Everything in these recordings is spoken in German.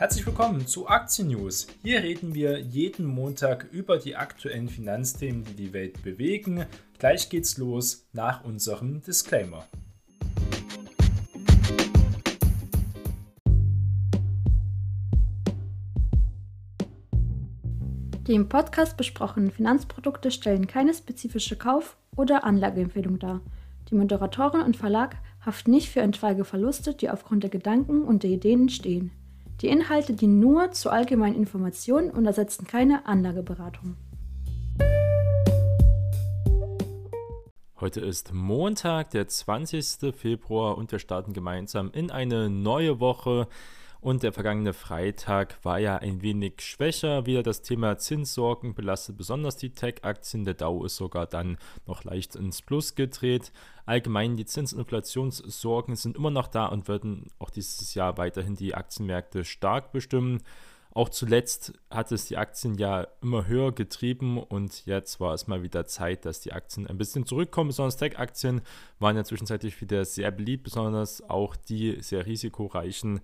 Herzlich willkommen zu Aktien News. Hier reden wir jeden Montag über die aktuellen Finanzthemen, die die Welt bewegen. Gleich geht's los nach unserem Disclaimer. Die im Podcast besprochenen Finanzprodukte stellen keine spezifische Kauf- oder Anlageempfehlung dar. Die Moderatorin und Verlag haften nicht für etwaige Verluste, die aufgrund der Gedanken und der Ideen entstehen. Die Inhalte dienen nur zur allgemeinen Information und ersetzen keine Anlageberatung. Heute ist Montag, der 20. Februar und wir starten gemeinsam in eine neue Woche. Und der vergangene Freitag war ja ein wenig schwächer. Wieder das Thema Zinssorgen belastet besonders die Tech-Aktien. Der Dow ist sogar dann noch leicht ins Plus gedreht. Allgemein die Zinsinflationssorgen sind immer noch da und werden auch dieses Jahr weiterhin die Aktienmärkte stark bestimmen. Auch zuletzt hat es die Aktien ja immer höher getrieben und jetzt war es mal wieder Zeit, dass die Aktien ein bisschen zurückkommen. Besonders Tech-Aktien waren ja zwischenzeitlich wieder sehr beliebt, besonders auch die sehr risikoreichen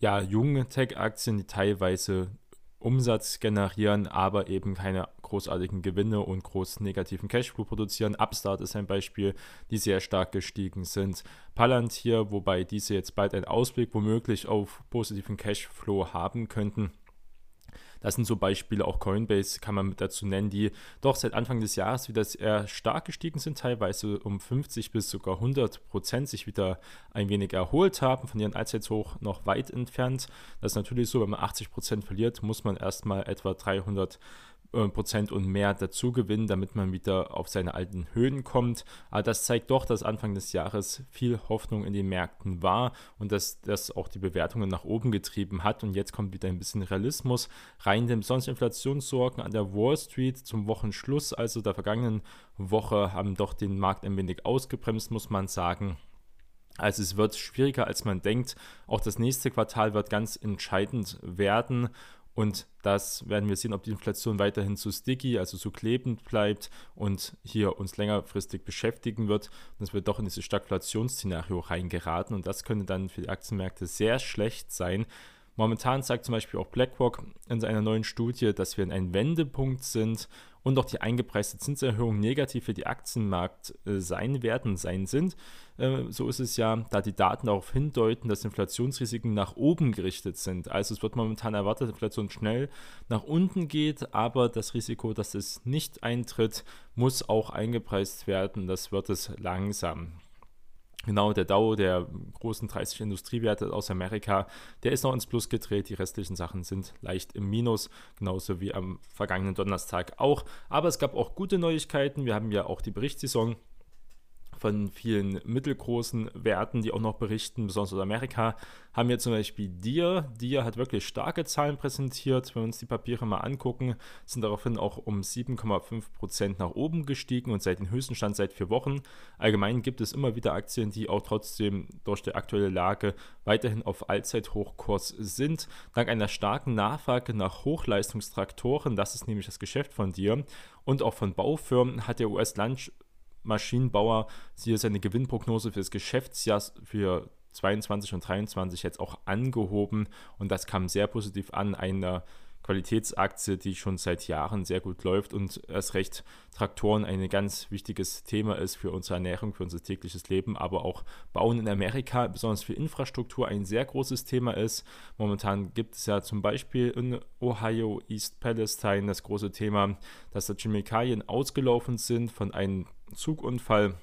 ja, junge Tech-Aktien, die teilweise Umsatz generieren, aber eben keine großartigen Gewinne und großen negativen Cashflow produzieren. Upstart ist ein Beispiel, die sehr stark gestiegen sind. Palantir, wobei diese jetzt bald einen Ausblick womöglich auf positiven Cashflow haben könnten. Das sind so Beispiele, auch Coinbase kann man dazu nennen, die doch seit Anfang des Jahres wieder sehr stark gestiegen sind, teilweise um 50 bis sogar 100 Prozent sich wieder ein wenig erholt haben, von ihren Allzeithoch noch weit entfernt. Das ist natürlich so, wenn man 80 Prozent verliert, muss man erstmal etwa 300 äh, Prozent und mehr dazu gewinnen, damit man wieder auf seine alten Höhen kommt. Aber das zeigt doch, dass Anfang des Jahres viel Hoffnung in den Märkten war und dass das auch die Bewertungen nach oben getrieben hat. Und jetzt kommt wieder ein bisschen Realismus rein, denn sonst Inflationssorgen an der Wall Street zum Wochenschluss, also der vergangenen Woche, haben doch den Markt ein wenig ausgebremst, muss man sagen. Also es wird schwieriger, als man denkt. Auch das nächste Quartal wird ganz entscheidend werden. Und das werden wir sehen, ob die Inflation weiterhin so sticky, also so klebend bleibt und hier uns längerfristig beschäftigen wird. Und dass wir doch in dieses Stagflationsszenario reingeraten. Und das könnte dann für die Aktienmärkte sehr schlecht sein. Momentan sagt zum Beispiel auch BlackRock in seiner neuen Studie, dass wir in einem Wendepunkt sind und auch die eingepreiste Zinserhöhung negativ für die Aktienmarkt äh, sein werden, sein sind. Äh, so ist es ja, da die Daten darauf hindeuten, dass Inflationsrisiken nach oben gerichtet sind. Also es wird momentan erwartet, dass Inflation schnell nach unten geht, aber das Risiko, dass es nicht eintritt, muss auch eingepreist werden. Das wird es langsam. Genau, der Dow der großen 30 Industriewerte aus Amerika, der ist noch ins Plus gedreht. Die restlichen Sachen sind leicht im Minus, genauso wie am vergangenen Donnerstag auch. Aber es gab auch gute Neuigkeiten. Wir haben ja auch die Berichtssaison von vielen mittelgroßen Werten, die auch noch berichten, besonders aus Amerika, haben wir zum Beispiel Dir. Dir hat wirklich starke Zahlen präsentiert. Wenn wir uns die Papiere mal angucken, sind daraufhin auch um 7,5% nach oben gestiegen und seit dem höchsten Stand seit vier Wochen. Allgemein gibt es immer wieder Aktien, die auch trotzdem durch die aktuelle Lage weiterhin auf Allzeithochkurs sind. Dank einer starken Nachfrage nach Hochleistungstraktoren, das ist nämlich das Geschäft von Dir, und auch von Baufirmen hat der US-Land Maschinenbauer hier seine Gewinnprognose für das Geschäftsjahr für 22 und 23 jetzt auch angehoben und das kam sehr positiv an. Eine Qualitätsaktie, die schon seit Jahren sehr gut läuft und erst recht Traktoren ein ganz wichtiges Thema ist für unsere Ernährung, für unser tägliches Leben, aber auch Bauen in Amerika, besonders für Infrastruktur, ein sehr großes Thema ist. Momentan gibt es ja zum Beispiel in Ohio, East Palestine das große Thema, dass da Chemikalien ausgelaufen sind von einem Zugunfall.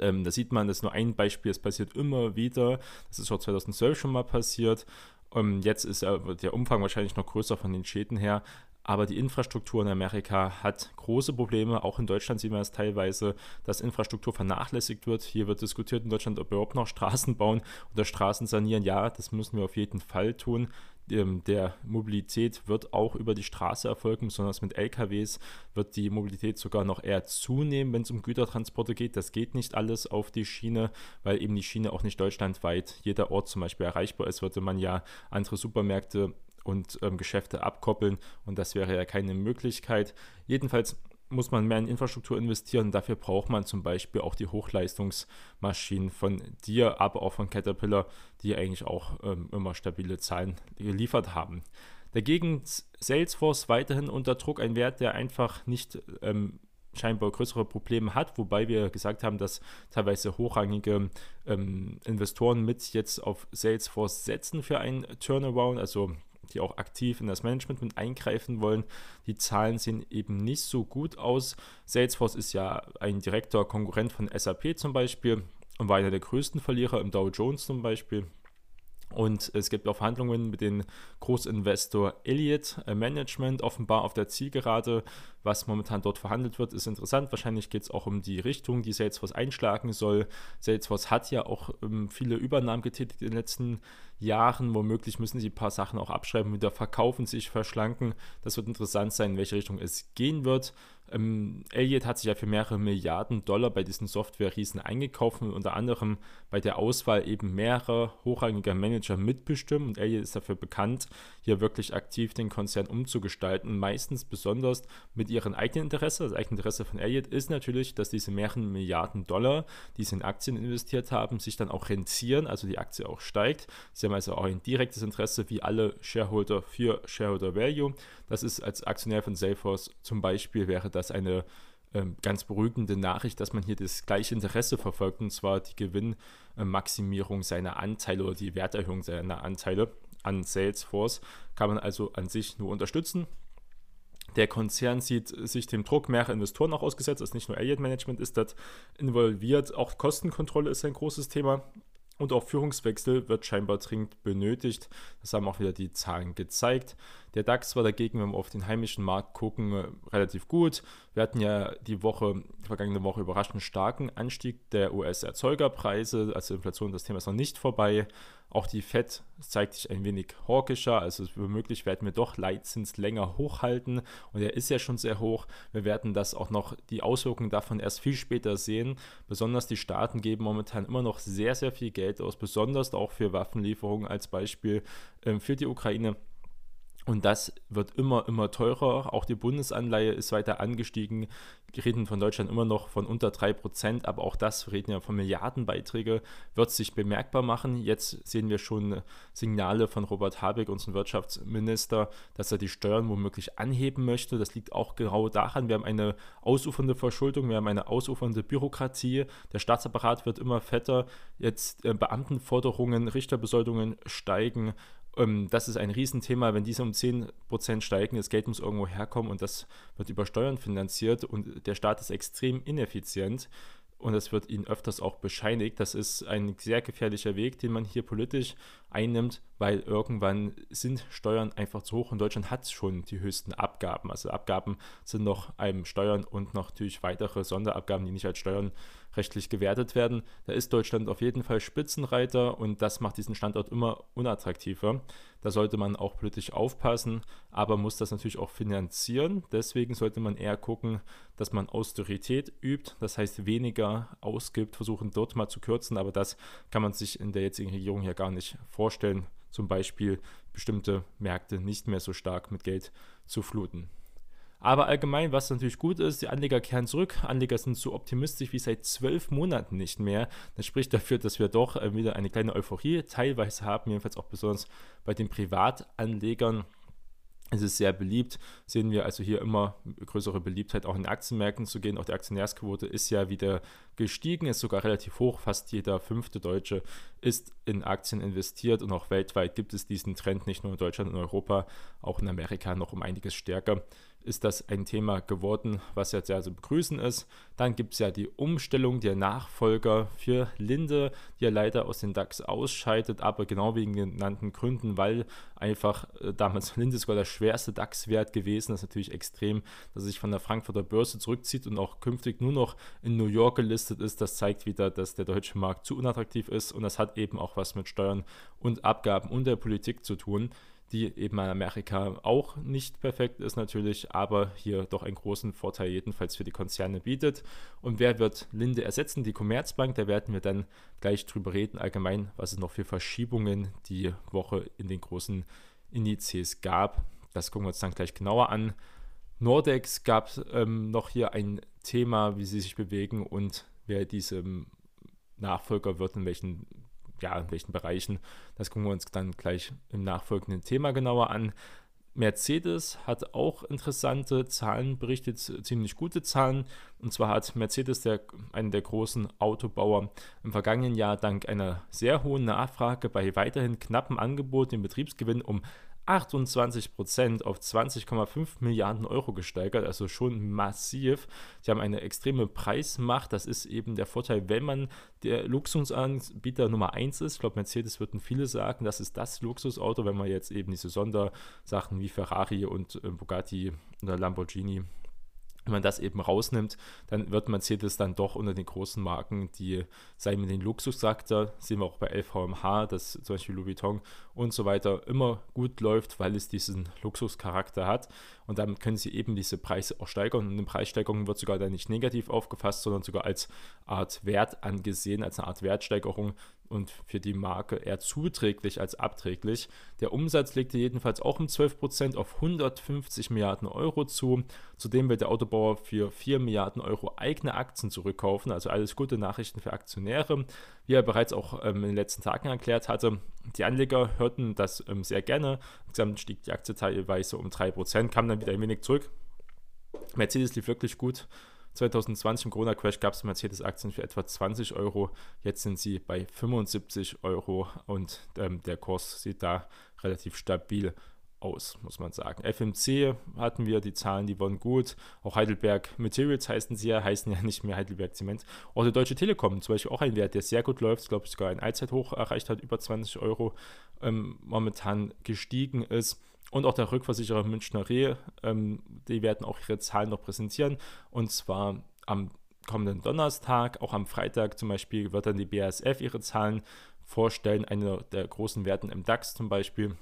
Ähm, da sieht man, das ist nur ein Beispiel, es passiert immer wieder. Das ist auch 2012 schon mal passiert. Ähm, jetzt ist der Umfang wahrscheinlich noch größer von den Schäden her. Aber die Infrastruktur in Amerika hat große Probleme. Auch in Deutschland sehen wir es teilweise, dass Infrastruktur vernachlässigt wird. Hier wird diskutiert in Deutschland, ob wir überhaupt noch Straßen bauen oder Straßen sanieren. Ja, das müssen wir auf jeden Fall tun der Mobilität wird auch über die Straße erfolgen, besonders mit LKWs wird die Mobilität sogar noch eher zunehmen, wenn es um Gütertransporte geht. Das geht nicht alles auf die Schiene, weil eben die Schiene auch nicht deutschlandweit jeder Ort zum Beispiel erreichbar ist, würde man ja andere Supermärkte und ähm, Geschäfte abkoppeln und das wäre ja keine Möglichkeit. Jedenfalls muss man mehr in Infrastruktur investieren. Dafür braucht man zum Beispiel auch die Hochleistungsmaschinen von dir, aber auch von Caterpillar, die eigentlich auch ähm, immer stabile Zahlen geliefert haben. Dagegen Salesforce weiterhin unter Druck, ein Wert, der einfach nicht ähm, scheinbar größere Probleme hat, wobei wir gesagt haben, dass teilweise hochrangige ähm, Investoren mit jetzt auf Salesforce setzen für einen Turnaround, also die auch aktiv in das Management mit eingreifen wollen. Die Zahlen sehen eben nicht so gut aus. Salesforce ist ja ein direkter Konkurrent von SAP zum Beispiel und war einer der größten Verlierer im Dow Jones zum Beispiel. Und es gibt auch Verhandlungen mit dem Großinvestor Elliott Management offenbar auf der Zielgerade. Was momentan dort verhandelt wird, ist interessant. Wahrscheinlich geht es auch um die Richtung, die Salesforce einschlagen soll. Salesforce hat ja auch ähm, viele Übernahmen getätigt in den letzten Jahren. Womöglich müssen sie ein paar Sachen auch abschreiben, wieder verkaufen, sich verschlanken. Das wird interessant sein, in welche Richtung es gehen wird. Ähm, Elliott hat sich ja für mehrere Milliarden Dollar bei diesen Software-Riesen eingekauft und unter anderem bei der Auswahl eben mehrerer hochrangiger Manager mitbestimmt. Und Elliott ist dafür bekannt, hier wirklich aktiv den Konzern umzugestalten. Meistens besonders mit ihrem eigenen Interesse. Das eigene Interesse von Elliott ist natürlich, dass diese mehreren Milliarden Dollar, die sie in Aktien investiert haben, sich dann auch rentieren, also die Aktie auch steigt. Sie haben also auch ein direktes Interesse, wie alle Shareholder für Shareholder Value. Das ist als Aktionär von Salesforce zum Beispiel wäre das eine ähm, ganz beruhigende Nachricht, dass man hier das gleiche Interesse verfolgt, und zwar die Gewinnmaximierung seiner Anteile oder die Werterhöhung seiner Anteile an Salesforce. Kann man also an sich nur unterstützen. Der Konzern sieht sich dem Druck mehrerer Investoren auch ausgesetzt. Also nicht nur Elliott Management ist dort involviert, auch Kostenkontrolle ist ein großes Thema. Und auch Führungswechsel wird scheinbar dringend benötigt. Das haben auch wieder die Zahlen gezeigt. Der DAX war dagegen, wenn wir auf den heimischen Markt gucken, relativ gut. Wir hatten ja die Woche, die vergangene Woche überraschend starken Anstieg der US-Erzeugerpreise. Also Inflation, das Thema ist noch nicht vorbei. Auch die FED zeigt sich ein wenig hawkischer, also womöglich werden wir doch Leitzins länger hochhalten und er ist ja schon sehr hoch. Wir werden das auch noch, die Auswirkungen davon erst viel später sehen. Besonders die Staaten geben momentan immer noch sehr, sehr viel Geld aus, besonders auch für Waffenlieferungen als Beispiel äh, für die Ukraine. Und das wird immer, immer teurer. Auch die Bundesanleihe ist weiter angestiegen. Wir reden von Deutschland immer noch von unter 3%, aber auch das, wir reden ja von Milliardenbeiträge, wird sich bemerkbar machen. Jetzt sehen wir schon Signale von Robert Habeck, unserem Wirtschaftsminister, dass er die Steuern womöglich anheben möchte. Das liegt auch genau daran, wir haben eine ausufernde Verschuldung, wir haben eine ausufernde Bürokratie. Der Staatsapparat wird immer fetter. Jetzt äh, Beamtenforderungen, Richterbesoldungen steigen das ist ein Riesenthema. Wenn diese um 10% steigen, das Geld muss irgendwo herkommen und das wird über Steuern finanziert und der Staat ist extrem ineffizient und das wird ihnen öfters auch bescheinigt. Das ist ein sehr gefährlicher Weg, den man hier politisch einnimmt, weil irgendwann sind Steuern einfach zu hoch und Deutschland hat schon die höchsten Abgaben. Also Abgaben sind noch einem Steuern und noch natürlich weitere Sonderabgaben, die nicht als Steuern rechtlich gewertet werden. Da ist Deutschland auf jeden Fall Spitzenreiter und das macht diesen Standort immer unattraktiver. Da sollte man auch politisch aufpassen, aber muss das natürlich auch finanzieren. Deswegen sollte man eher gucken, dass man Austerität übt, das heißt weniger ausgibt, versuchen dort mal zu kürzen, aber das kann man sich in der jetzigen Regierung ja gar nicht vorstellen, zum Beispiel bestimmte Märkte nicht mehr so stark mit Geld zu fluten. Aber allgemein, was natürlich gut ist, die Anleger kehren zurück. Anleger sind so optimistisch wie seit zwölf Monaten nicht mehr. Das spricht dafür, dass wir doch äh, wieder eine kleine Euphorie teilweise haben, jedenfalls auch besonders bei den Privatanlegern. Es ist sehr beliebt, sehen wir also hier immer größere Beliebtheit auch in Aktienmärkten zu gehen. Auch die Aktionärsquote ist ja wieder gestiegen, ist sogar relativ hoch. Fast jeder fünfte Deutsche ist in Aktien investiert und auch weltweit gibt es diesen Trend, nicht nur in Deutschland und Europa, auch in Amerika noch um einiges stärker ist das ein Thema geworden, was jetzt sehr zu begrüßen ist. Dann gibt es ja die Umstellung der Nachfolger für Linde, die ja leider aus den DAX ausscheidet, aber genau wegen genannten Gründen, weil einfach äh, damals Linde sogar der schwerste DAX-Wert gewesen ist, natürlich extrem, dass er sich von der Frankfurter Börse zurückzieht und auch künftig nur noch in New York gelistet ist. Das zeigt wieder, dass der deutsche Markt zu unattraktiv ist und das hat eben auch was mit Steuern und Abgaben und der Politik zu tun die eben in Amerika auch nicht perfekt ist natürlich, aber hier doch einen großen Vorteil jedenfalls für die Konzerne bietet. Und wer wird Linde ersetzen? Die Commerzbank, da werden wir dann gleich drüber reden, allgemein, was es noch für Verschiebungen die Woche in den großen Indizes gab. Das gucken wir uns dann gleich genauer an. Nordex gab ähm, noch hier ein Thema, wie sie sich bewegen und wer diesem Nachfolger wird, in welchen, ja, in welchen Bereichen. Das gucken wir uns dann gleich im nachfolgenden Thema genauer an. Mercedes hat auch interessante Zahlen berichtet, ziemlich gute Zahlen. Und zwar hat Mercedes, der, einer der großen Autobauer, im vergangenen Jahr dank einer sehr hohen Nachfrage bei weiterhin knappen Angebot den Betriebsgewinn um 28% auf 20,5 Milliarden Euro gesteigert, also schon massiv. Sie haben eine extreme Preismacht. Das ist eben der Vorteil, wenn man der Luxusanbieter Nummer 1 ist. Ich glaube, Mercedes würden viele sagen, das ist das Luxusauto, wenn man jetzt eben diese Sondersachen wie Ferrari und äh, Bugatti oder Lamborghini wenn man das eben rausnimmt, dann wird Mercedes dann doch unter den großen Marken, die, sei mit den Luxus sagt sehen wir auch bei LVMH, dass zum Beispiel Louis Vuitton und so weiter immer gut läuft, weil es diesen Luxuscharakter hat. Und damit können sie eben diese Preise auch steigern. Und eine Preissteigerung wird sogar dann nicht negativ aufgefasst, sondern sogar als Art Wert angesehen, als eine Art Wertsteigerung und für die Marke eher zuträglich als abträglich. Der Umsatz legte jedenfalls auch um 12% auf 150 Milliarden Euro zu. Zudem wird der Autobauer für 4 Milliarden Euro eigene Aktien zurückkaufen, also alles gute Nachrichten für Aktionäre. Wie er bereits auch ähm, in den letzten Tagen erklärt hatte, die Anleger hörten das ähm, sehr gerne. Insgesamt stieg die Aktie teilweise um 3%, kam dann wieder ein wenig zurück. Mercedes lief wirklich gut 2020 im Corona-Crash gab es Mercedes-Aktien für etwa 20 Euro. Jetzt sind sie bei 75 Euro und ähm, der Kurs sieht da relativ stabil aus, muss man sagen. FMC hatten wir, die Zahlen, die waren gut. Auch Heidelberg Materials heißen sie ja, heißen ja nicht mehr Heidelberg Zement. Auch die Deutsche Telekom, zum Beispiel auch ein Wert, der sehr gut läuft, glaube ich sogar ein Allzeithoch erreicht hat, über 20 Euro ähm, momentan gestiegen ist und auch der Rückversicherer Münchner Reh, ähm, die werden auch ihre Zahlen noch präsentieren. Und zwar am kommenden Donnerstag, auch am Freitag zum Beispiel wird dann die BASF ihre Zahlen vorstellen, einer der großen Werten im DAX zum Beispiel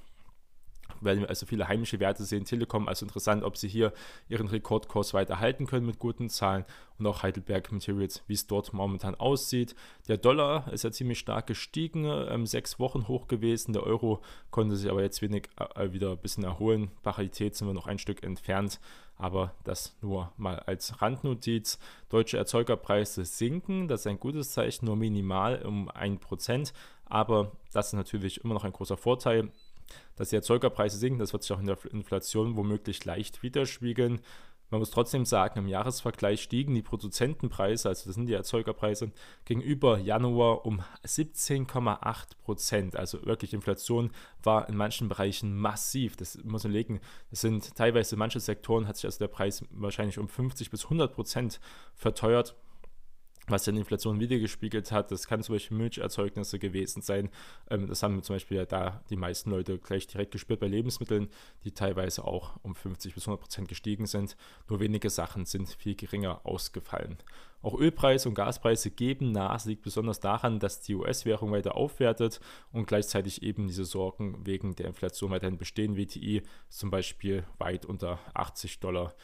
werden wir also viele heimische Werte sehen. Telekom also interessant, ob sie hier ihren Rekordkurs weiter halten können mit guten Zahlen und auch Heidelberg Materials, wie es dort momentan aussieht. Der Dollar ist ja ziemlich stark gestiegen, ähm, sechs Wochen hoch gewesen. Der Euro konnte sich aber jetzt wenig äh, wieder ein bisschen erholen. Parität sind wir noch ein Stück entfernt, aber das nur mal als Randnotiz. Deutsche Erzeugerpreise sinken, das ist ein gutes Zeichen, nur minimal um 1%, aber das ist natürlich immer noch ein großer Vorteil dass die Erzeugerpreise sinken. Das wird sich auch in der Inflation womöglich leicht widerspiegeln. Man muss trotzdem sagen, im Jahresvergleich stiegen die Produzentenpreise, also das sind die Erzeugerpreise, gegenüber Januar um 17,8 Prozent. Also wirklich Inflation war in manchen Bereichen massiv. Das muss man legen. Es sind teilweise manche Sektoren hat sich also der Preis wahrscheinlich um 50 bis 100 Prozent verteuert was dann Inflation wiedergespiegelt hat. Das kann zum Beispiel Milcherzeugnisse gewesen sein. Ähm, das haben zum Beispiel ja da die meisten Leute gleich direkt gespürt bei Lebensmitteln, die teilweise auch um 50 bis 100 Prozent gestiegen sind. Nur wenige Sachen sind viel geringer ausgefallen. Auch Ölpreise und Gaspreise geben nach. Liegt besonders daran, dass die US-Währung weiter aufwertet und gleichzeitig eben diese Sorgen wegen der Inflation weiterhin bestehen. WTI zum Beispiel weit unter 80 Dollar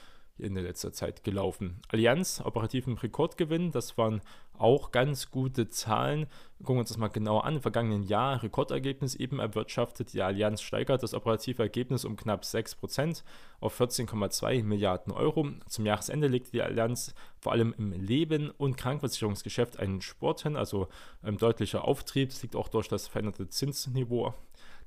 in der letzter Zeit gelaufen. Allianz, operativen Rekordgewinn, das waren auch ganz gute Zahlen. Gucken wir uns das mal genauer an. Im vergangenen Jahr Rekordergebnis eben erwirtschaftet. Die Allianz steigert das operative Ergebnis um knapp 6% auf 14,2 Milliarden Euro. Zum Jahresende legte die Allianz vor allem im Leben- und Krankenversicherungsgeschäft einen Sport hin, also ein deutlicher Auftrieb. Das liegt auch durch das veränderte Zinsniveau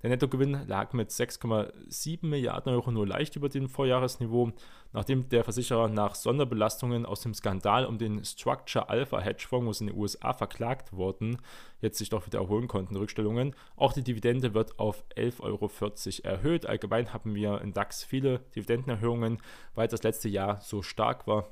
der Nettogewinn lag mit 6,7 Milliarden Euro nur leicht über dem Vorjahresniveau, nachdem der Versicherer nach Sonderbelastungen aus dem Skandal um den Structure Alpha Hedgefonds in den USA verklagt wurden, jetzt sich doch wieder erholen konnten, Rückstellungen. Auch die Dividende wird auf 11,40 Euro erhöht. Allgemein haben wir in DAX viele Dividendenerhöhungen, weil das letzte Jahr so stark war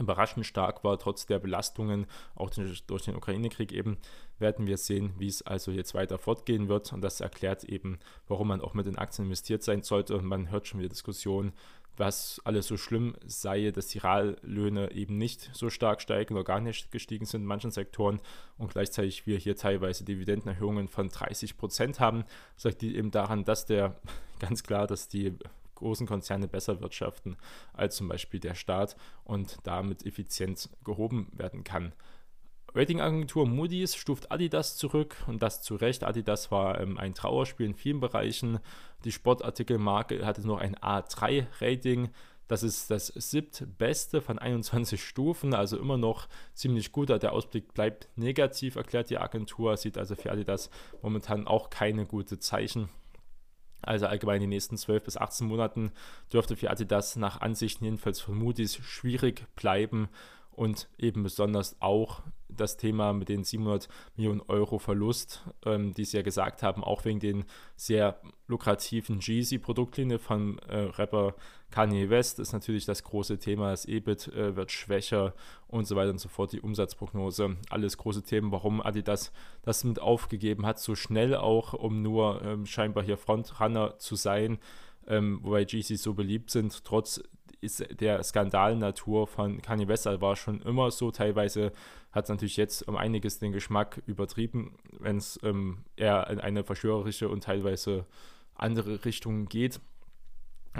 überraschend stark war, trotz der Belastungen, auch durch den Ukraine-Krieg eben, werden wir sehen, wie es also jetzt weiter fortgehen wird. Und das erklärt eben, warum man auch mit den Aktien investiert sein sollte. Und man hört schon wieder Diskussionen, was alles so schlimm sei, dass die Reallöhne eben nicht so stark steigen oder gar nicht gestiegen sind in manchen Sektoren und gleichzeitig wir hier teilweise Dividendenerhöhungen von 30 Prozent haben. Das liegt eben daran, dass der ganz klar, dass die großen Konzerne besser wirtschaften als zum Beispiel der Staat und damit effizient gehoben werden kann. Ratingagentur Moody's stuft Adidas zurück und das zu Recht. Adidas war ähm, ein Trauerspiel in vielen Bereichen. Die Sportartikelmarke hatte nur ein A3-Rating. Das ist das siebtbeste von 21 Stufen, also immer noch ziemlich gut. Der Ausblick bleibt negativ, erklärt die Agentur. Sieht also für Adidas momentan auch keine gute Zeichen. Also allgemein in den nächsten 12 bis 18 Monaten dürfte für Adidas nach Ansichten jedenfalls von Moody's schwierig bleiben und eben besonders auch das Thema mit den 700 Millionen Euro Verlust, ähm, die sie ja gesagt haben, auch wegen den sehr lukrativen Jeezy-Produktlinie von äh, Rapper Kanye West ist natürlich das große Thema. Das EBIT äh, wird schwächer und so weiter und so fort. Die Umsatzprognose, alles große Themen, warum Adidas das mit aufgegeben hat, so schnell auch, um nur ähm, scheinbar hier Frontrunner zu sein. Ähm, wobei Jeezy so beliebt sind, trotz ist der Skandalnatur von Kanye West war schon immer so. Teilweise hat es natürlich jetzt um einiges den Geschmack übertrieben, wenn es ähm, eher in eine verschwörerische und teilweise andere Richtung geht.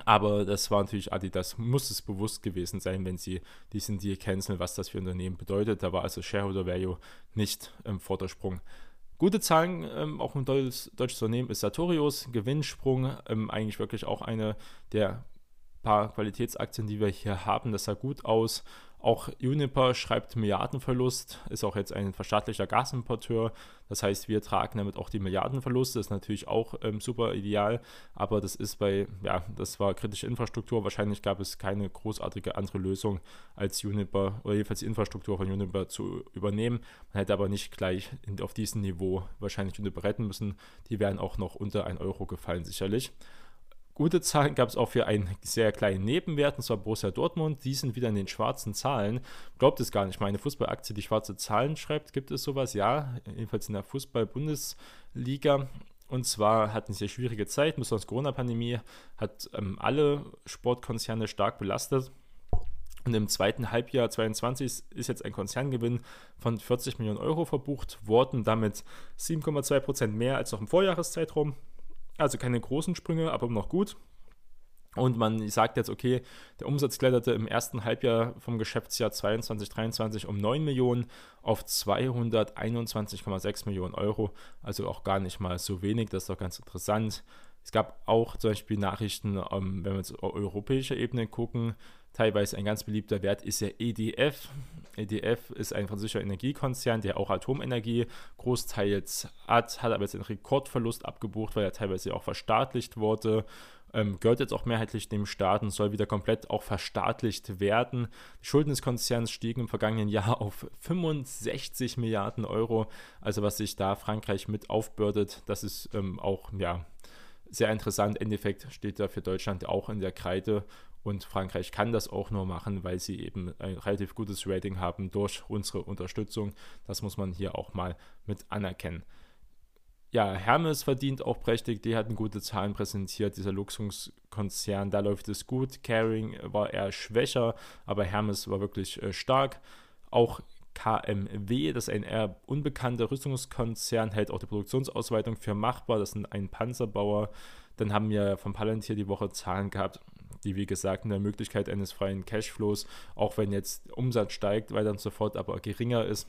Aber das war natürlich Adidas, muss es bewusst gewesen sein, wenn sie diesen Deal canceln, was das für Unternehmen bedeutet. Da war also Shareholder Value nicht im Vordersprung. Gute Zahlen, ähm, auch ein deutsches, deutsches Unternehmen ist Sartorius, Gewinnsprung, ähm, eigentlich wirklich auch eine der paar Qualitätsaktien, die wir hier haben. Das sah gut aus. Auch Uniper schreibt Milliardenverlust, ist auch jetzt ein verstaatlicher Gasimporteur. Das heißt, wir tragen damit auch die Milliardenverluste. Das ist natürlich auch ähm, super ideal, aber das ist bei, ja, das war kritische Infrastruktur. Wahrscheinlich gab es keine großartige andere Lösung als Uniper oder jedenfalls die Infrastruktur von Uniper zu übernehmen. Man hätte aber nicht gleich in, auf diesem Niveau wahrscheinlich Uniper retten müssen. Die wären auch noch unter 1 Euro gefallen, sicherlich. Gute Zahlen gab es auch für einen sehr kleinen Nebenwert, und zwar Borussia Dortmund. Die sind wieder in den schwarzen Zahlen. Glaubt es gar nicht. Meine Fußballaktie, die schwarze Zahlen schreibt, gibt es sowas? Ja, jedenfalls in der Fußball-Bundesliga. Und zwar hatten sie eine schwierige Zeit, besonders Corona-Pandemie hat ähm, alle Sportkonzerne stark belastet. Und im zweiten Halbjahr 2022 ist jetzt ein Konzerngewinn von 40 Millionen Euro verbucht worden, damit 7,2 Prozent mehr als noch im Vorjahreszeitraum. Also keine großen Sprünge, aber noch gut. Und man sagt jetzt, okay, der Umsatz kletterte im ersten Halbjahr vom Geschäftsjahr 22, 23 um 9 Millionen auf 221,6 Millionen Euro. Also auch gar nicht mal so wenig, das ist doch ganz interessant. Es gab auch zum Beispiel Nachrichten, ähm, wenn wir jetzt auf europäischer Ebene gucken, teilweise ein ganz beliebter Wert ist der EDF. EDF ist ein französischer Energiekonzern, der auch Atomenergie großteils hat, hat aber jetzt einen Rekordverlust abgebucht, weil er teilweise auch verstaatlicht wurde. Ähm, gehört jetzt auch mehrheitlich dem Staat und soll wieder komplett auch verstaatlicht werden. Die Schulden des Konzerns stiegen im vergangenen Jahr auf 65 Milliarden Euro. Also was sich da Frankreich mit aufbürdet, das ist ähm, auch ja, sehr interessant. Im Endeffekt steht da für Deutschland auch in der Kreide und Frankreich kann das auch nur machen, weil sie eben ein relativ gutes Rating haben durch unsere Unterstützung. Das muss man hier auch mal mit anerkennen. Ja, Hermes verdient auch prächtig, die hatten gute Zahlen präsentiert, dieser Luxuskonzern, da läuft es gut. Caring war eher schwächer, aber Hermes war wirklich äh, stark. Auch KMW, das ist ein eher unbekannter Rüstungskonzern, hält auch die Produktionsausweitung für machbar. Das ist ein Panzerbauer. Dann haben wir von Palantir die Woche Zahlen gehabt die wie gesagt in der Möglichkeit eines freien Cashflows, auch wenn jetzt Umsatz steigt, weiter und so fort, aber geringer ist,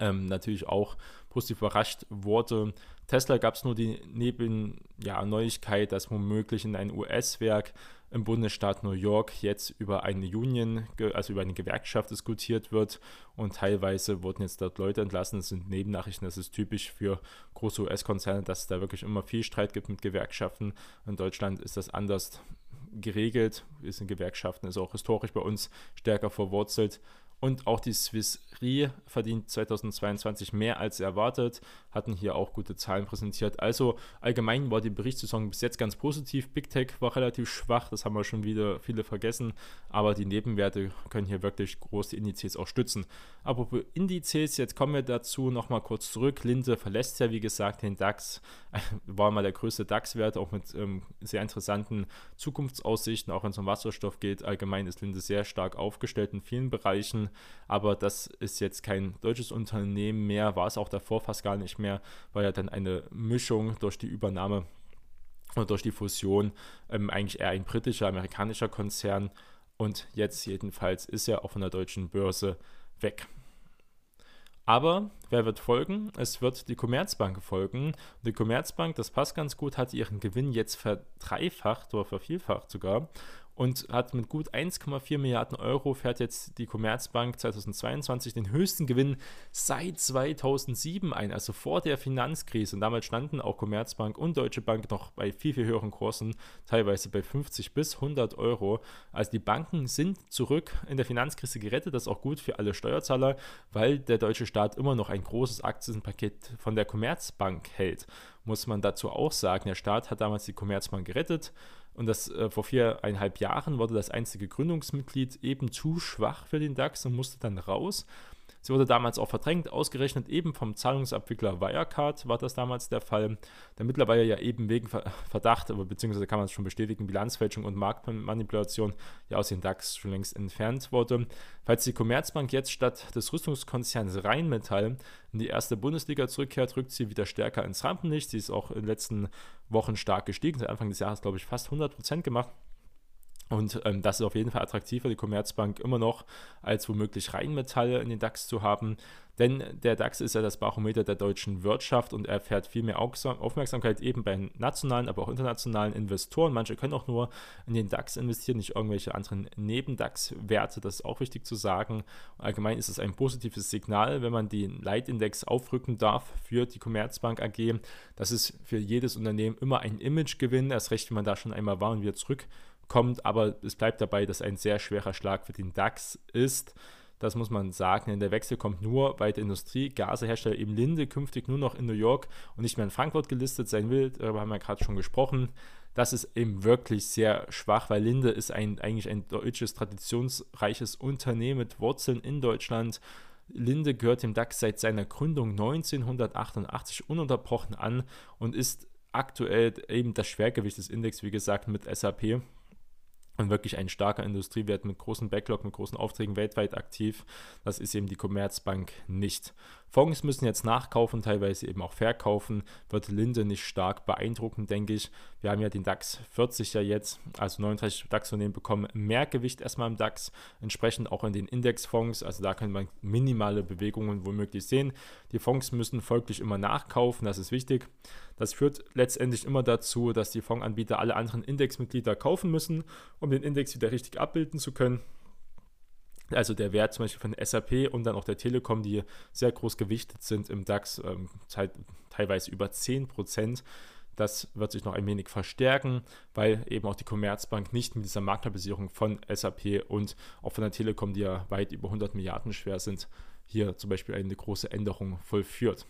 ähm, natürlich auch positiv überrascht wurde. Tesla gab es nur die Neben ja, Neuigkeit, dass womöglich in ein US-Werk im Bundesstaat New York jetzt über eine Union, also über eine Gewerkschaft diskutiert wird und teilweise wurden jetzt dort Leute entlassen. Das sind Nebennachrichten, das ist typisch für große US-Konzerne, dass es da wirklich immer viel Streit gibt mit Gewerkschaften. In Deutschland ist das anders geregelt, ist in Gewerkschaften, ist auch historisch bei uns stärker verwurzelt. Und auch die Swiss Re verdient 2022 mehr als erwartet, hatten hier auch gute Zahlen präsentiert. Also allgemein war die Berichtssaison bis jetzt ganz positiv. Big Tech war relativ schwach, das haben wir schon wieder viele vergessen, aber die Nebenwerte können hier wirklich große Indizes auch stützen. Apropos Indizes, jetzt kommen wir dazu nochmal kurz zurück. Linde verlässt ja wie gesagt den DAX, war mal der größte DAX-Wert, auch mit ähm, sehr interessanten Zukunftsaussichten, auch wenn es um Wasserstoff geht. Allgemein ist Linde sehr stark aufgestellt in vielen Bereichen aber das ist jetzt kein deutsches Unternehmen mehr, war es auch davor fast gar nicht mehr, weil ja dann eine Mischung durch die Übernahme und durch die Fusion ähm, eigentlich eher ein britischer, amerikanischer Konzern und jetzt jedenfalls ist er auch von der deutschen Börse weg. Aber wer wird folgen? Es wird die Commerzbank folgen. Die Commerzbank, das passt ganz gut, hat ihren Gewinn jetzt verdreifacht oder vervielfacht sogar und hat mit gut 1,4 Milliarden Euro fährt jetzt die Commerzbank 2022 den höchsten Gewinn seit 2007 ein, also vor der Finanzkrise. Und damals standen auch Commerzbank und Deutsche Bank noch bei viel, viel höheren Kursen, teilweise bei 50 bis 100 Euro. Also die Banken sind zurück in der Finanzkrise gerettet. Das ist auch gut für alle Steuerzahler, weil der deutsche Staat immer noch ein großes Aktienpaket von der Commerzbank hält. Muss man dazu auch sagen, der Staat hat damals die Commerzbank gerettet und das äh, vor viereinhalb Jahren wurde das einzige Gründungsmitglied eben zu schwach für den DAX und musste dann raus. Sie wurde damals auch verdrängt, ausgerechnet eben vom Zahlungsabwickler Wirecard war das damals der Fall, der mittlerweile ja eben wegen Verdacht, aber beziehungsweise kann man es schon bestätigen, Bilanzfälschung und Marktmanipulation ja aus dem DAX schon längst entfernt wurde. Falls die Commerzbank jetzt statt des Rüstungskonzerns Rheinmetall in die erste Bundesliga zurückkehrt, rückt sie wieder stärker ins Rampenlicht. Sie ist auch in den letzten Wochen stark gestiegen, seit Anfang des Jahres glaube ich fast 100 Prozent gemacht. Und ähm, das ist auf jeden Fall attraktiver, die Commerzbank immer noch als womöglich Rheinmetalle in den DAX zu haben. Denn der DAX ist ja das Barometer der deutschen Wirtschaft und erfährt viel mehr Aufmerksamkeit eben bei nationalen, aber auch internationalen Investoren. Manche können auch nur in den DAX investieren, nicht irgendwelche anderen Neben-DAX-Werte. Das ist auch wichtig zu sagen. Allgemein ist es ein positives Signal, wenn man den Leitindex aufrücken darf für die Commerzbank AG. Das ist für jedes Unternehmen immer ein Imagegewinn, erst recht, wenn man da schon einmal war und wieder zurück kommt, aber es bleibt dabei, dass ein sehr schwerer Schlag für den DAX ist. Das muss man sagen, denn der Wechsel kommt nur, weil der Industriegasehersteller eben Linde künftig nur noch in New York und nicht mehr in Frankfurt gelistet sein will. Darüber haben wir gerade schon gesprochen. Das ist eben wirklich sehr schwach, weil Linde ist ein, eigentlich ein deutsches, traditionsreiches Unternehmen mit Wurzeln in Deutschland. Linde gehört dem DAX seit seiner Gründung 1988 ununterbrochen an und ist aktuell eben das Schwergewicht des Index, wie gesagt, mit SAP und wirklich ein starker Industriewert mit großen Backlog, mit großen Aufträgen weltweit aktiv. Das ist eben die Commerzbank nicht. Fonds müssen jetzt nachkaufen, teilweise eben auch verkaufen. Wird Linde nicht stark beeindrucken, denke ich. Wir haben ja den DAX 40 ja jetzt, also 39 DAX-Unternehmen bekommen mehr Gewicht erstmal im DAX, entsprechend auch in den Indexfonds. Also da kann man minimale Bewegungen womöglich sehen. Die Fonds müssen folglich immer nachkaufen, das ist wichtig. Das führt letztendlich immer dazu, dass die Fondsanbieter alle anderen Indexmitglieder kaufen müssen, um den Index wieder richtig abbilden zu können. Also der Wert zum Beispiel von SAP und dann auch der Telekom, die sehr groß gewichtet sind im DAX, ähm, teilweise über 10 Prozent. Das wird sich noch ein wenig verstärken, weil eben auch die Commerzbank nicht mit dieser Marktkapitalisierung von SAP und auch von der Telekom, die ja weit über 100 Milliarden schwer sind, hier zum Beispiel eine große Änderung vollführt.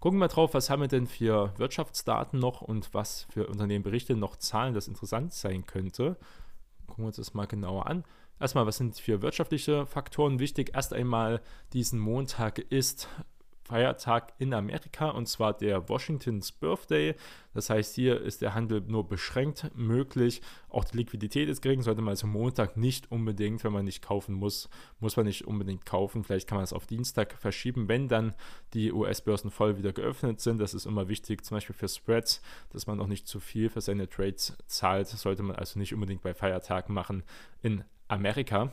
Gucken wir drauf, was haben wir denn für Wirtschaftsdaten noch und was für Unternehmen berichten noch Zahlen, das interessant sein könnte. Gucken wir uns das mal genauer an. Erstmal, was sind für wirtschaftliche Faktoren wichtig? Erst einmal, diesen Montag ist Feiertag in Amerika und zwar der Washington's Birthday. Das heißt, hier ist der Handel nur beschränkt möglich. Auch die Liquidität ist gering, sollte man also Montag nicht unbedingt, wenn man nicht kaufen muss, muss man nicht unbedingt kaufen. Vielleicht kann man es auf Dienstag verschieben, wenn dann die US-Börsen voll wieder geöffnet sind. Das ist immer wichtig, zum Beispiel für Spreads, dass man auch nicht zu viel für seine Trades zahlt. Sollte man also nicht unbedingt bei Feiertagen machen in Amerika.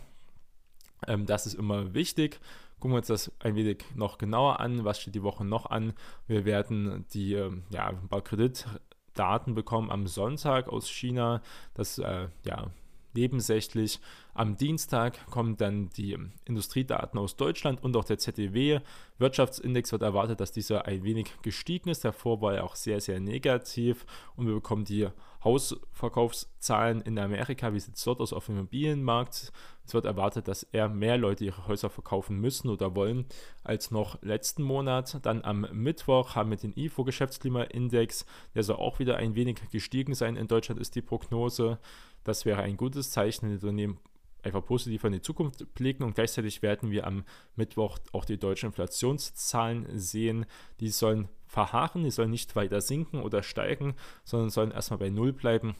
Ähm, das ist immer wichtig. Gucken wir uns das ein wenig noch genauer an. Was steht die Woche noch an? Wir werden die ähm, ja, Kreditdaten bekommen am Sonntag aus China. Das äh, ja, nebensächlich. Am Dienstag kommen dann die Industriedaten aus Deutschland und auch der ZDW. Wirtschaftsindex wird erwartet, dass dieser ein wenig gestiegen ist. Davor war er auch sehr, sehr negativ. Und wir bekommen die Hausverkaufszahlen in Amerika. Wie sieht es dort aus auf dem Immobilienmarkt? Es wird erwartet, dass eher mehr Leute ihre Häuser verkaufen müssen oder wollen als noch letzten Monat. Dann am Mittwoch haben wir den IFO-Geschäftsklimaindex. Der soll auch wieder ein wenig gestiegen sein. In Deutschland ist die Prognose. Das wäre ein gutes Zeichen. Die Unternehmen einfach positiv an die Zukunft blicken und gleichzeitig werden wir am Mittwoch auch die deutschen Inflationszahlen sehen. Die sollen verharren, die sollen nicht weiter sinken oder steigen, sondern sollen erstmal bei Null bleiben.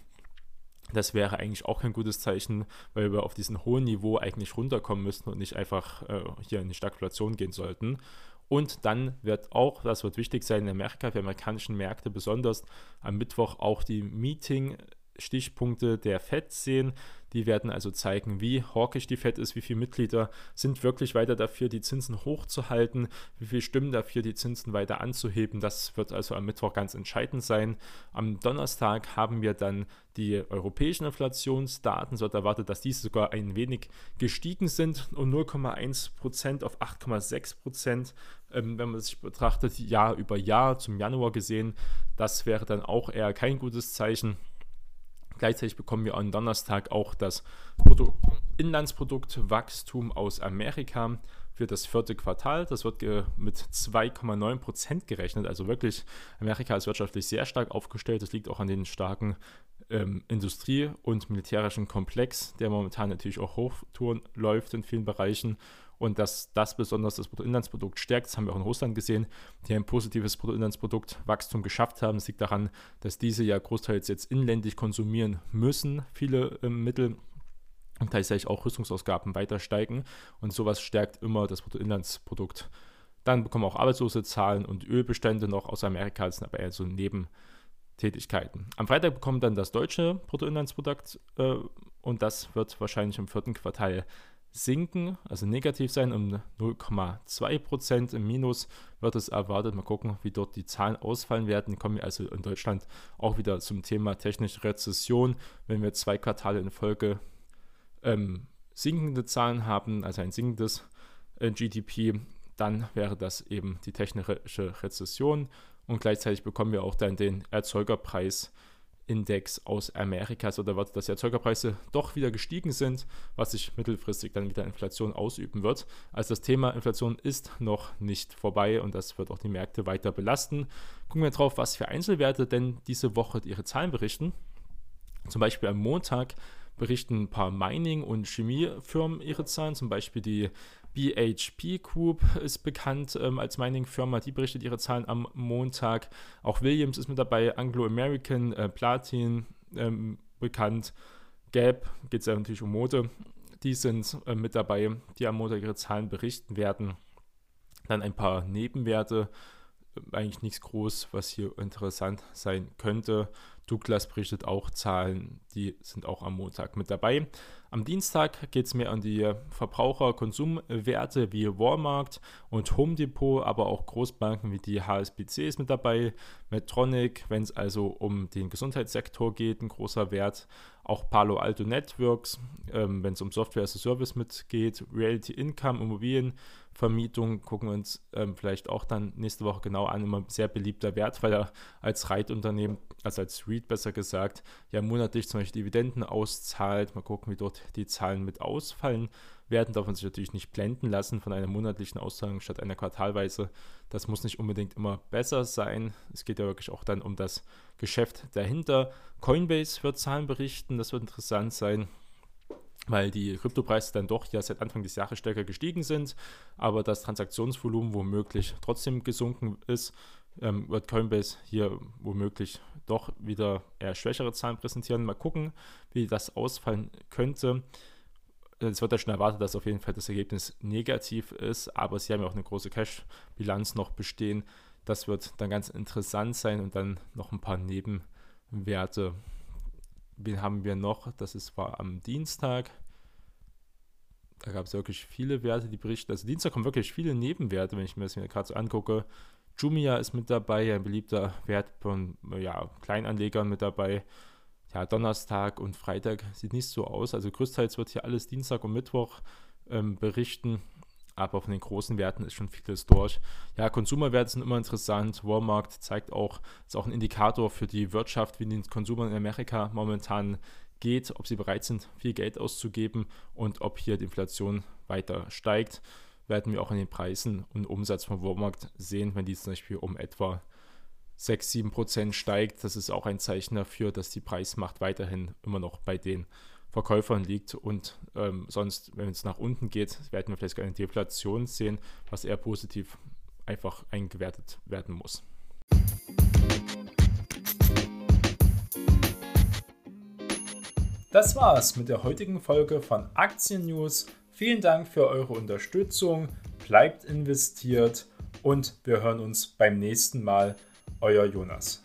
Das wäre eigentlich auch kein gutes Zeichen, weil wir auf diesem hohen Niveau eigentlich runterkommen müssten und nicht einfach äh, hier in die Stagflation gehen sollten. Und dann wird auch, das wird wichtig sein in Amerika, für amerikanischen Märkte besonders, am Mittwoch auch die Meeting Stichpunkte der FED sehen. Die werden also zeigen, wie hawkisch die FED ist, wie viele Mitglieder sind wirklich weiter dafür, die Zinsen hochzuhalten, wie viele stimmen dafür, die Zinsen weiter anzuheben. Das wird also am Mittwoch ganz entscheidend sein. Am Donnerstag haben wir dann die europäischen Inflationsdaten. Es wird erwartet, dass diese sogar ein wenig gestiegen sind, um 0,1% auf 8,6%. Ähm, wenn man sich betrachtet, Jahr über Jahr zum Januar gesehen, das wäre dann auch eher kein gutes Zeichen. Gleichzeitig bekommen wir am Donnerstag auch das Inlandsproduktwachstum aus Amerika für das vierte Quartal. Das wird mit 2,9 Prozent gerechnet. Also wirklich, Amerika ist wirtschaftlich sehr stark aufgestellt. Das liegt auch an den starken ähm, Industrie- und militärischen Komplex, der momentan natürlich auch Hochtouren läuft in vielen Bereichen und dass das besonders das Bruttoinlandsprodukt stärkt. Das haben wir auch in Russland gesehen, die ein positives Bruttoinlandsproduktwachstum geschafft haben. Das liegt daran, dass diese ja großteils jetzt inländisch konsumieren müssen, viele äh, Mittel und gleichzeitig auch Rüstungsausgaben weiter steigen und sowas stärkt immer das Bruttoinlandsprodukt. Dann bekommen auch arbeitslose Zahlen und Ölbestände noch aus Amerika, das sind aber eher so Nebentätigkeiten. Am Freitag bekommt dann das deutsche Bruttoinlandsprodukt äh, und das wird wahrscheinlich im vierten Quartal sinken, also negativ sein um 0,2 Prozent. Im Minus wird es erwartet. Mal gucken, wie dort die Zahlen ausfallen werden. Kommen wir also in Deutschland auch wieder zum Thema technische Rezession. Wenn wir zwei Quartale in Folge ähm, sinkende Zahlen haben, also ein sinkendes äh, GDP, dann wäre das eben die technische Rezession. Und gleichzeitig bekommen wir auch dann den Erzeugerpreis Index aus Amerika, da wird, dass die Erzeugerpreise doch wieder gestiegen sind, was sich mittelfristig dann wieder Inflation ausüben wird. Also das Thema Inflation ist noch nicht vorbei und das wird auch die Märkte weiter belasten. Gucken wir drauf, was für Einzelwerte denn diese Woche ihre Zahlen berichten. Zum Beispiel am Montag berichten ein paar Mining- und Chemiefirmen ihre Zahlen, zum Beispiel die BHP Group ist bekannt ähm, als Mining-Firma, die berichtet ihre Zahlen am Montag. Auch Williams ist mit dabei, Anglo American, äh, Platin ähm, bekannt. Gap geht es ja natürlich um Mode. Die sind äh, mit dabei, die am Montag ihre Zahlen berichten werden. Dann ein paar Nebenwerte, eigentlich nichts groß, was hier interessant sein könnte. Douglas berichtet auch Zahlen, die sind auch am Montag mit dabei. Am Dienstag geht es mehr an die Verbraucherkonsumwerte wie Walmart und Home Depot, aber auch Großbanken wie die HSBC ist mit dabei, Medtronic, wenn es also um den Gesundheitssektor geht, ein großer Wert. Auch Palo Alto Networks, ähm, wenn es um Software as a Service mitgeht, Reality Income, Immobilienvermietung, gucken wir uns ähm, vielleicht auch dann nächste Woche genau an. Immer sehr beliebter Wert, weil er als Reitunternehmen, also als REIT besser gesagt, ja monatlich zum Beispiel Dividenden auszahlt. Mal gucken, wie dort die Zahlen mit ausfallen werden. Darf man sich natürlich nicht blenden lassen von einer monatlichen Auszahlung statt einer quartalweise. Das muss nicht unbedingt immer besser sein. Es geht ja wirklich auch dann um das Geschäft dahinter. Coinbase wird Zahlen berichten, das wird interessant sein weil die Kryptopreise dann doch ja seit Anfang des Jahres stärker gestiegen sind, aber das Transaktionsvolumen womöglich trotzdem gesunken ist, ähm, wird Coinbase hier womöglich doch wieder eher schwächere Zahlen präsentieren. Mal gucken, wie das ausfallen könnte. Es wird ja schon erwartet, dass auf jeden Fall das Ergebnis negativ ist, aber sie haben ja auch eine große Cash-Bilanz noch bestehen. Das wird dann ganz interessant sein und dann noch ein paar Nebenwerte. Wen haben wir noch? Das ist, war am Dienstag. Da gab es wirklich viele Werte, die berichten. Also Dienstag kommen wirklich viele Nebenwerte, wenn ich mir das gerade so angucke. Jumia ist mit dabei, ein beliebter Wert von ja, Kleinanlegern mit dabei. Ja, Donnerstag und Freitag sieht nicht so aus. Also größtenteils wird hier alles Dienstag und Mittwoch ähm, berichten. Aber von den großen Werten ist schon vieles durch. Ja, Konsumerwerte sind immer interessant. Walmart zeigt auch, ist auch ein Indikator für die Wirtschaft, wie den Konsumern in Amerika momentan geht, ob sie bereit sind, viel Geld auszugeben und ob hier die Inflation weiter steigt werden wir auch in den Preisen und Umsatz vom Walmart sehen, wenn die zum Beispiel um etwa 6, 7 Prozent steigt. Das ist auch ein Zeichen dafür, dass die Preismacht weiterhin immer noch bei den Verkäufern liegt und ähm, sonst, wenn es nach unten geht, werden wir vielleicht eine Deflation sehen, was eher positiv einfach eingewertet werden muss. Das war's mit der heutigen Folge von Aktien News Vielen Dank für eure Unterstützung, bleibt investiert und wir hören uns beim nächsten Mal. Euer Jonas.